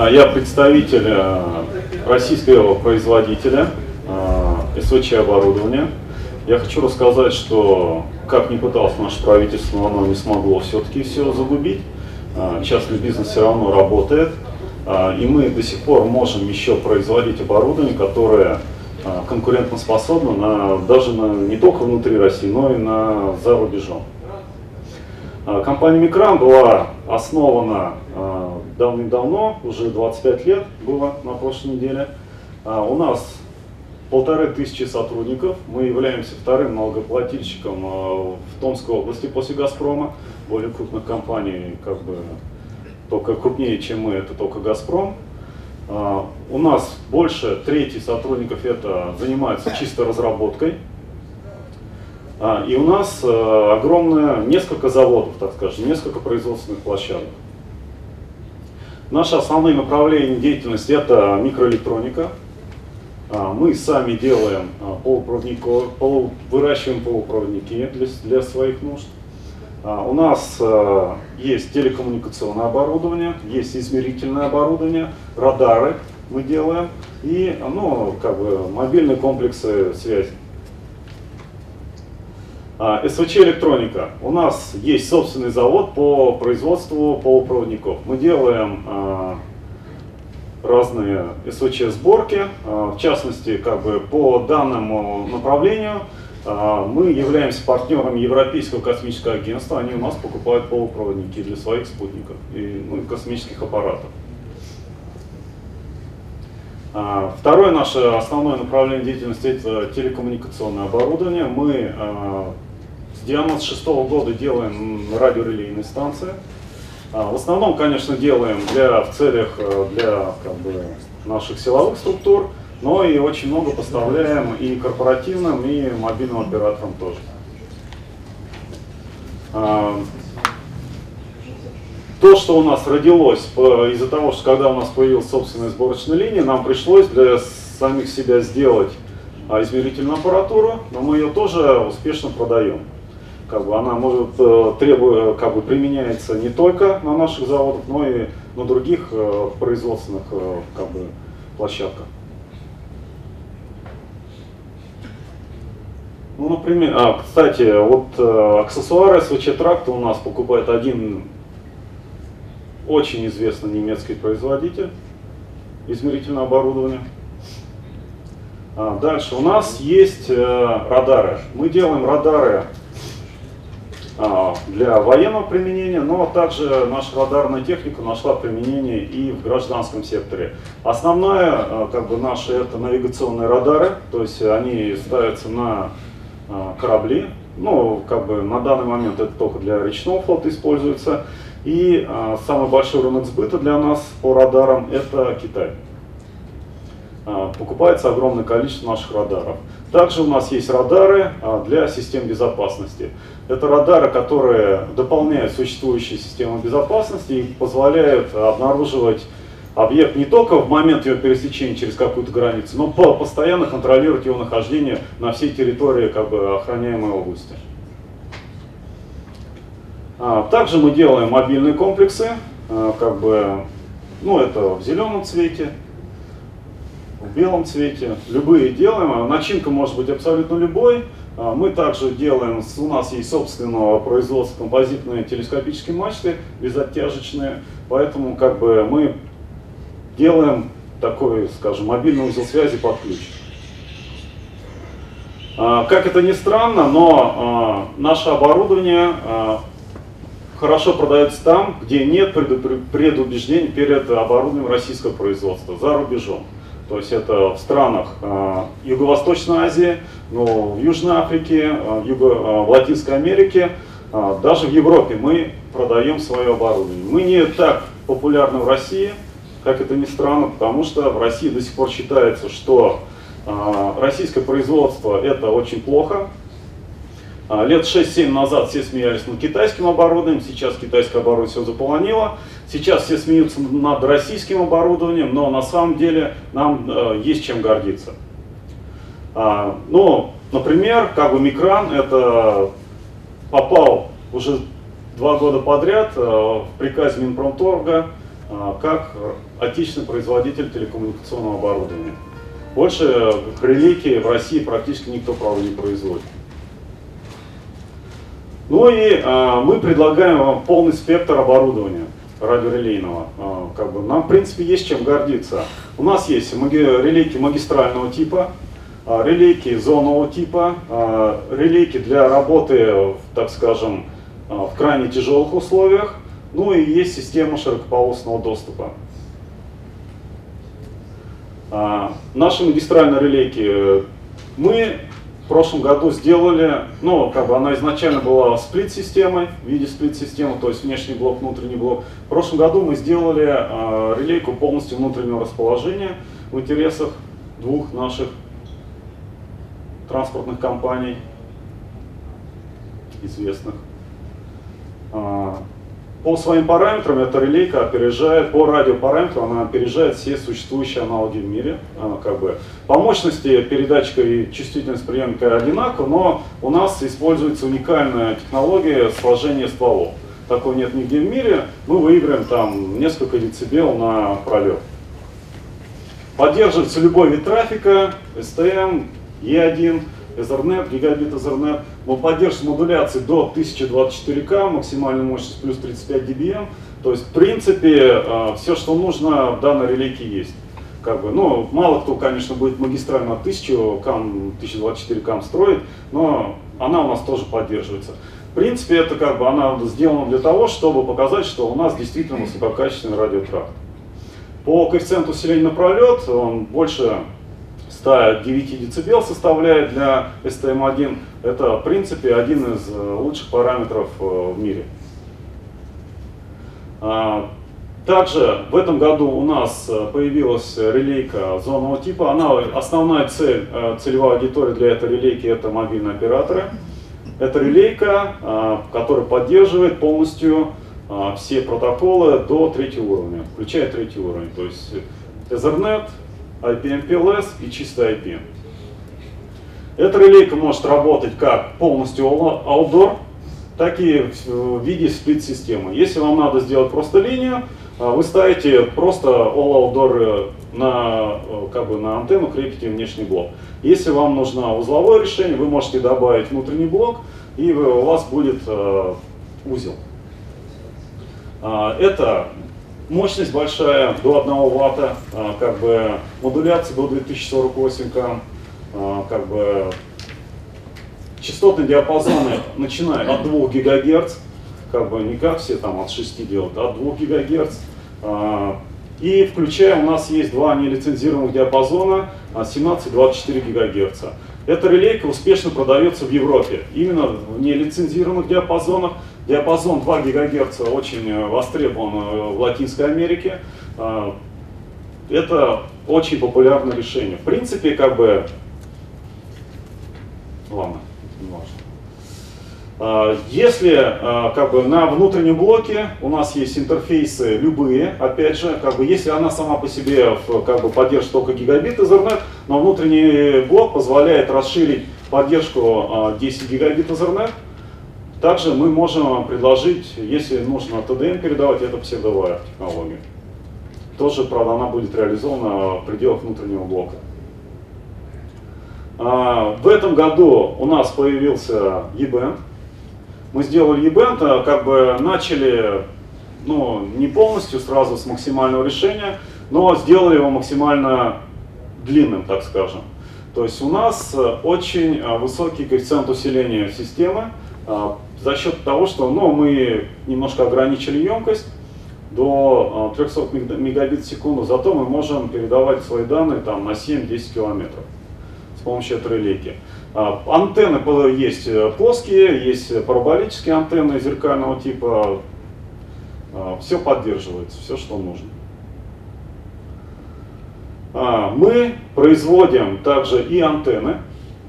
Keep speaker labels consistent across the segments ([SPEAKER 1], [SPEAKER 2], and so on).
[SPEAKER 1] А, я представитель э, российского производителя э, СВЧ оборудования. Я хочу рассказать, что как ни пытался наше правительство, оно не смогло все-таки все загубить. А, частный бизнес все равно работает. А, и мы до сих пор можем еще производить оборудование, которое конкурентоспособно на, даже на, не только внутри России, но и на, за рубежом. Компания Микран была основана давным-давно, уже 25 лет было на прошлой неделе. А, у нас полторы тысячи сотрудников. Мы являемся вторым налогоплательщиком а, в Томской области после «Газпрома». Более крупных компаний, как бы, только крупнее, чем мы, это только «Газпром». А, у нас больше трети сотрудников это занимаются чисто разработкой. А, и у нас а, огромное, несколько заводов, так скажем, несколько производственных площадок. Наши основные направления деятельности это микроэлектроника. А, мы сами делаем а, полупроводников, полу, выращиваем полупроводники для, для своих нужд. У нас есть телекоммуникационное оборудование, есть измерительное оборудование, радары мы делаем и ну, как бы мобильные комплексы связи. СВЧ электроника. У нас есть собственный завод по производству полупроводников. Мы делаем а, разные СВЧ сборки, а, в частности, как бы по данному направлению а, мы являемся партнером Европейского космического агентства, они у нас покупают полупроводники для своих спутников и ну, космических аппаратов. Второе наше основное направление деятельности это телекоммуникационное оборудование. Мы 96 -го года делаем радиорелейные станции. А, в основном, конечно, делаем для, в целях э, для как бы, наших силовых структур, но и очень много поставляем и корпоративным, и мобильным операторам тоже. А, то, что у нас родилось из-за того, что когда у нас появилась собственная сборочная линия, нам пришлось для самих себя сделать а, измерительную аппаратуру, но мы ее тоже успешно продаем как бы она может э, требует, как бы применяется не только на наших заводах, но и на других э, производственных э, как бы, площадках. Ну, например, а, кстати, вот э, аксессуары СВЧ тракта у нас покупает один очень известный немецкий производитель измерительного оборудования. А, дальше у нас есть э, радары. Мы делаем радары для военного применения, но также наша радарная техника нашла применение и в гражданском секторе. Основная, а, как бы наши это навигационные радары, то есть они ставятся на а, корабли, ну, как бы на данный момент это только для речного флота используется. И самый большой рынок сбыта для нас по радарам это Китай. Покупается огромное количество наших радаров. Также у нас есть радары для систем безопасности. Это радары, которые дополняют существующие системы безопасности и позволяют обнаруживать объект не только в момент его пересечения через какую-то границу, но постоянно контролировать его нахождение на всей территории как бы, охраняемой области. А, также мы делаем мобильные комплексы, а, как бы, ну это в зеленом цвете, в белом цвете, любые делаем, начинка может быть абсолютно любой, а, мы также делаем, у нас есть собственного производства композитные телескопические мачты, безоттяжечные, поэтому как бы мы делаем такой, скажем, мобильный узел связи под ключ. А, как это ни странно, но а, наше оборудование хорошо продается там, где нет предубеждений перед оборудованием российского производства, за рубежом. То есть это в странах э, Юго-Восточной Азии, ну, в Южной Африке, э, в, Юго, э, в Латинской Америке, даже в Европе мы продаем свое оборудование. Мы не так популярны в России, как это ни странно, потому что в России до сих пор считается, что российское производство это очень плохо, лет 6-7 назад все смеялись над китайским оборудованием, сейчас китайское оборудование все заполонило. Сейчас все смеются над российским оборудованием, но на самом деле нам э, есть чем гордиться. А, ну, например, как бы Микран это попал уже два года подряд э, в приказе Минпромторга как отечественный производитель телекоммуникационного оборудования. Больше релейки в России практически никто, правда, не производит. Ну и а, мы предлагаем вам полный спектр оборудования радиорелейного. А, как бы, нам, в принципе, есть чем гордиться. У нас есть маги релейки магистрального типа, а, релейки зонового типа, а, релейки для работы, так скажем, а, в крайне тяжелых условиях, ну и есть система широкополосного доступа. А, наши магистральные релейки э, мы в прошлом году сделали, ну, как бы она изначально была сплит-системой, в виде сплит-системы, то есть внешний блок, внутренний блок. В прошлом году мы сделали э, релейку полностью внутреннего расположения в интересах двух наших транспортных компаний известных. По своим параметрам эта релейка опережает, по радиопараметрам она опережает все существующие аналоги в мире. Как бы. По мощности передатчика и чувствительность приемника одинакова, но у нас используется уникальная технология сложения стволов. Такого нет нигде в мире. Мы выиграем там несколько децибел на пролет. Поддерживается любой вид трафика, STM, E1, Ethernet, гигабит Ethernet. Мы поддерживаем модуляции до 1024К, максимальная мощность плюс 35 dBm. То есть, в принципе, э, все, что нужно в данной релейке есть. Как бы, ну, мало кто, конечно, будет магистрально 1000 кам, 1024 кам строить, но она у нас тоже поддерживается. В принципе, это как бы она сделана для того, чтобы показать, что у нас действительно высококачественный радиотракт. По коэффициенту усиления на он больше 109 дБ составляет для STM1. Это, в принципе, один из э, лучших параметров э, в мире. А, также в этом году у нас э, появилась релейка зонного типа. Она, основная цель, целевая аудитория для этой релейки это мобильные операторы. Это релейка, которая поддерживает полностью все протоколы до третьего уровня, включая третий уровень. То есть Ethernet, IPMPLS и чистый IP. Эта релейка может работать как полностью outdoor, так и в виде сплит-системы. Если вам надо сделать просто линию, а, вы ставите просто all outdoor на, как бы на антенну, крепите внешний блок. Если вам нужно узловое решение, вы можете добавить внутренний блок, и у вас будет э, узел. Это Мощность большая, до 1 ватта, а, как бы модуляция до 2048 кам, а, как бы частотные диапазоны начиная от 2 ГГц, как бы не как все там от 6 делают, а от 2 ГГц. А, и включая у нас есть два нелицензированных диапазона 17-24 ГГц. Эта релейка успешно продается в Европе, именно в нелицензированных диапазонах Диапазон 2 ГГц очень э, востребован э, в Латинской Америке. А, это очень популярное решение. В принципе, как бы... Ладно, не важно. А, если а, как бы, на внутреннем блоке у нас есть интерфейсы любые, опять же, как бы, если она сама по себе как бы, поддержит только гигабит Ethernet, но внутренний блок позволяет расширить поддержку 10 гигабит Ethernet, также мы можем предложить, если нужно TDM передавать, это псевдовая технология. Тоже, правда, она будет реализована в пределах внутреннего блока. А, в этом году у нас появился eBand. Мы сделали eBand, а как бы начали, ну, не полностью сразу с максимального решения, но сделали его максимально длинным, так скажем. То есть у нас очень высокий коэффициент усиления системы, за счет того, что ну, мы немножко ограничили емкость до 300 а, мегабит в секунду, зато мы можем передавать свои данные там, на 7-10 километров помощью этой релейки. А, антенны есть э, плоские, есть параболические антенны зеркального типа. А, все поддерживается, все, что нужно. Мы производим также и антенны.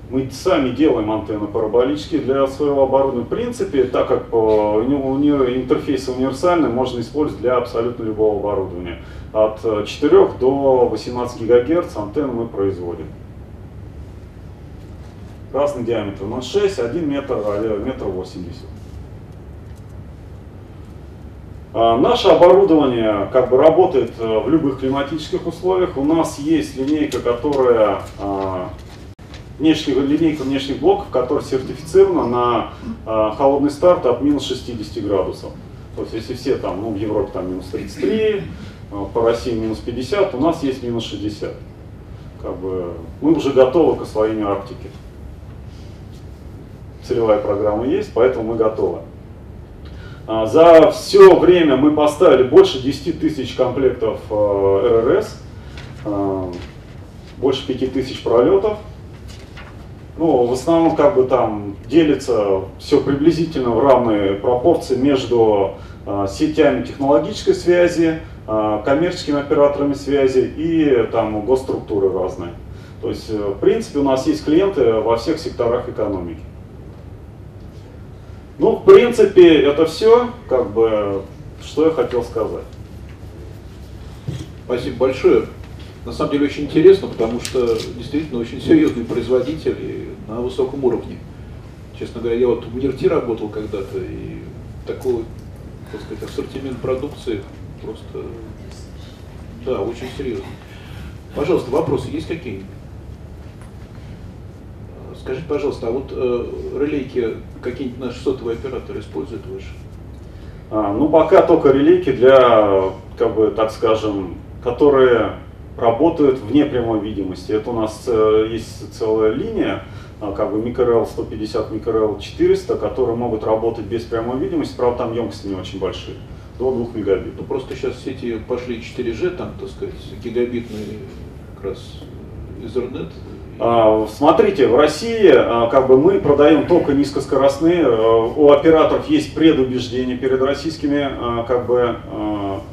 [SPEAKER 1] Мы сами делаем антенны параболические для своего оборудования. В принципе, так как э, у нее интерфейс универсальный, можно использовать для абсолютно любого оборудования. От 4 э, до 18 ГГц антенны мы производим. Разный диаметр у нас 6, 1 метр, а метр 80. А, наше оборудование как бы работает э, в любых климатических условиях. У нас есть линейка, которая а, внешних, линейка внешних блоков, которая сертифицирована на а, холодный старт от минус 60 градусов. То есть если все там, ну в Европе там минус 33, по России минус 50, у нас есть минус 60. Как бы мы уже готовы к освоению Арктики. Целевая программа есть, поэтому мы готовы. А, за все время мы поставили больше 10 тысяч комплектов э, РРС, а, больше 5 тысяч пролетов. Ну, в основном как бы там делится все приблизительно в равные пропорции между а, сетями технологической связи, коммерческими операторами связи и там госструктуры разные. То есть, э, в принципе, у нас есть клиенты во всех секторах экономики. Принципе, это все, как бы, что я хотел сказать.
[SPEAKER 2] Спасибо большое. На самом деле очень интересно, потому что действительно очень серьезный производитель на высоком уровне. Честно говоря, я вот в Нерти работал когда-то, и такой, так сказать, ассортимент продукции просто, да, очень серьезный. Пожалуйста, вопросы есть какие-нибудь? Скажите, пожалуйста, а вот э, релейки какие-нибудь наши сотовые операторы используют ваши?
[SPEAKER 1] А, ну, пока только релейки для, как бы, так скажем, которые работают вне прямой видимости. Это у нас э, есть целая линия, э, как бы микроRL 150, микроRL 400, которые могут работать без прямой видимости, правда там емкости не очень большие, до 2 мегабит.
[SPEAKER 2] Ну просто сейчас сети пошли 4G, там, так сказать, гигабитный как раз Ethernet,
[SPEAKER 1] а, смотрите, в России а, как бы мы продаем только низкоскоростные. А, у операторов есть предубеждение перед российскими как бы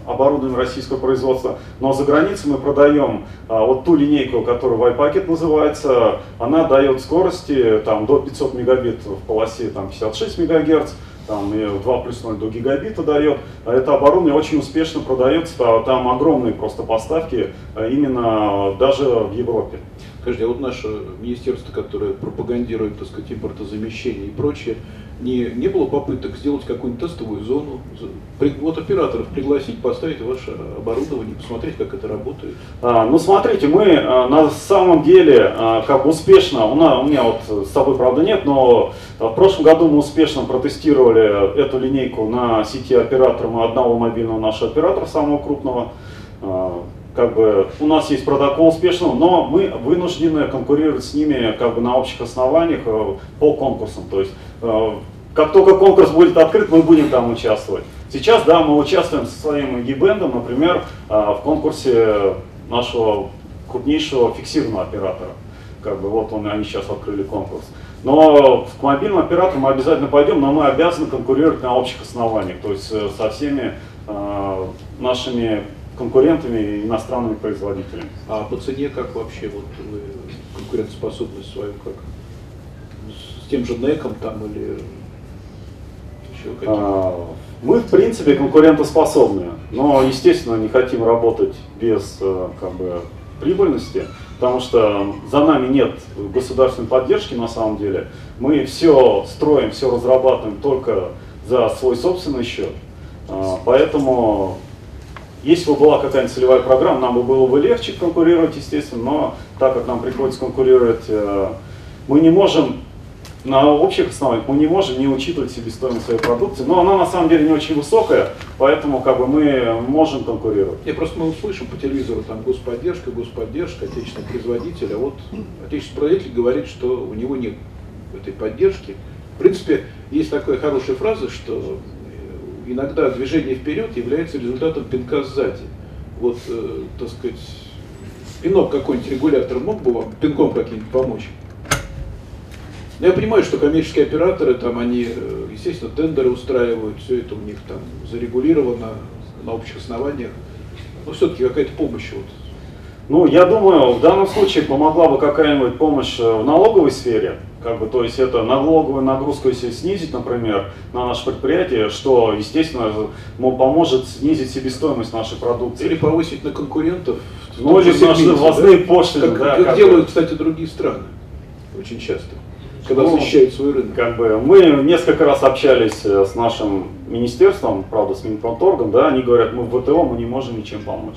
[SPEAKER 1] оборудованием российского производства. Но за границей мы продаем вот ту линейку, которая Y-пакет называется. Она дает скорости там, до 500 мегабит в полосе там, 56 мегагерц там и 2 плюс 0 до гигабита дает. Это оборудование очень успешно продается, там огромные просто поставки именно даже в Европе.
[SPEAKER 2] Скажите, а вот наше министерство, которое пропагандирует, так сказать, импортозамещение и прочее, не, не было попыток сделать какую-нибудь тестовую зону, вот операторов пригласить, поставить ваше оборудование, посмотреть, как это работает?
[SPEAKER 1] А, ну, смотрите, мы а, на самом деле а, как успешно, у, нас, у меня вот с собой, правда, нет, но в прошлом году мы успешно протестировали эту линейку на сети операторов одного мобильного нашего оператора, самого крупного, а, как бы у нас есть протокол успешного, но мы вынуждены конкурировать с ними как бы на общих основаниях э, по конкурсам. То есть э, как только конкурс будет открыт, мы будем там участвовать. Сейчас, да, мы участвуем со своим гибендом, например, э, в конкурсе нашего крупнейшего фиксированного оператора. Как бы вот он, они сейчас открыли конкурс. Но к мобильным операторам мы обязательно пойдем, но мы обязаны конкурировать на общих основаниях, то есть со всеми нашими конкурентами иностранными производителями.
[SPEAKER 2] А по цене как вообще вот вы конкурентоспособность свою как? С тем же НЭКом там или еще каким? А,
[SPEAKER 1] мы в принципе конкурентоспособны, но естественно не хотим работать без э, как бы прибыльности, потому что за нами нет государственной поддержки на самом деле. Мы все строим, все разрабатываем только за свой собственный счет. А, поэтому если бы была какая-нибудь целевая программа, нам бы было бы легче конкурировать, естественно, но так как нам приходится конкурировать, э, мы не можем на общих основаниях мы не можем не учитывать себестоимость своей продукции, но она на самом деле не очень высокая, поэтому как бы мы можем конкурировать.
[SPEAKER 2] Я просто мы услышим по телевизору там господдержка, господдержка, отечественный производитель, а вот отечественный производитель говорит, что у него нет этой поддержки. В принципе, есть такая хорошая фраза, что иногда движение вперед является результатом пинка сзади. Вот, э, так сказать, пинок какой-нибудь регулятор мог бы вам пинком каким-нибудь помочь? Я понимаю, что коммерческие операторы, там они, э, естественно, тендеры устраивают, все это у них там зарегулировано на общих основаниях. Но все-таки какая-то помощь вот
[SPEAKER 1] ну, я думаю, в данном случае помогла бы какая-нибудь помощь э, в налоговой сфере, как бы, то есть это налоговую нагрузку, если снизить, например, на наше предприятие, что, естественно, поможет снизить себестоимость нашей продукции.
[SPEAKER 2] Или повысить на конкурентов.
[SPEAKER 1] Ну, или наши ввозные да? пошлины.
[SPEAKER 2] Как, да, как, как делают, кстати, другие страны очень часто. когда
[SPEAKER 1] Ну,
[SPEAKER 2] защищают свой рынок.
[SPEAKER 1] Как бы мы несколько раз общались э, с нашим министерством, правда, с Минпромторгом, да, они говорят, мы в ВТО мы не можем ничем помочь.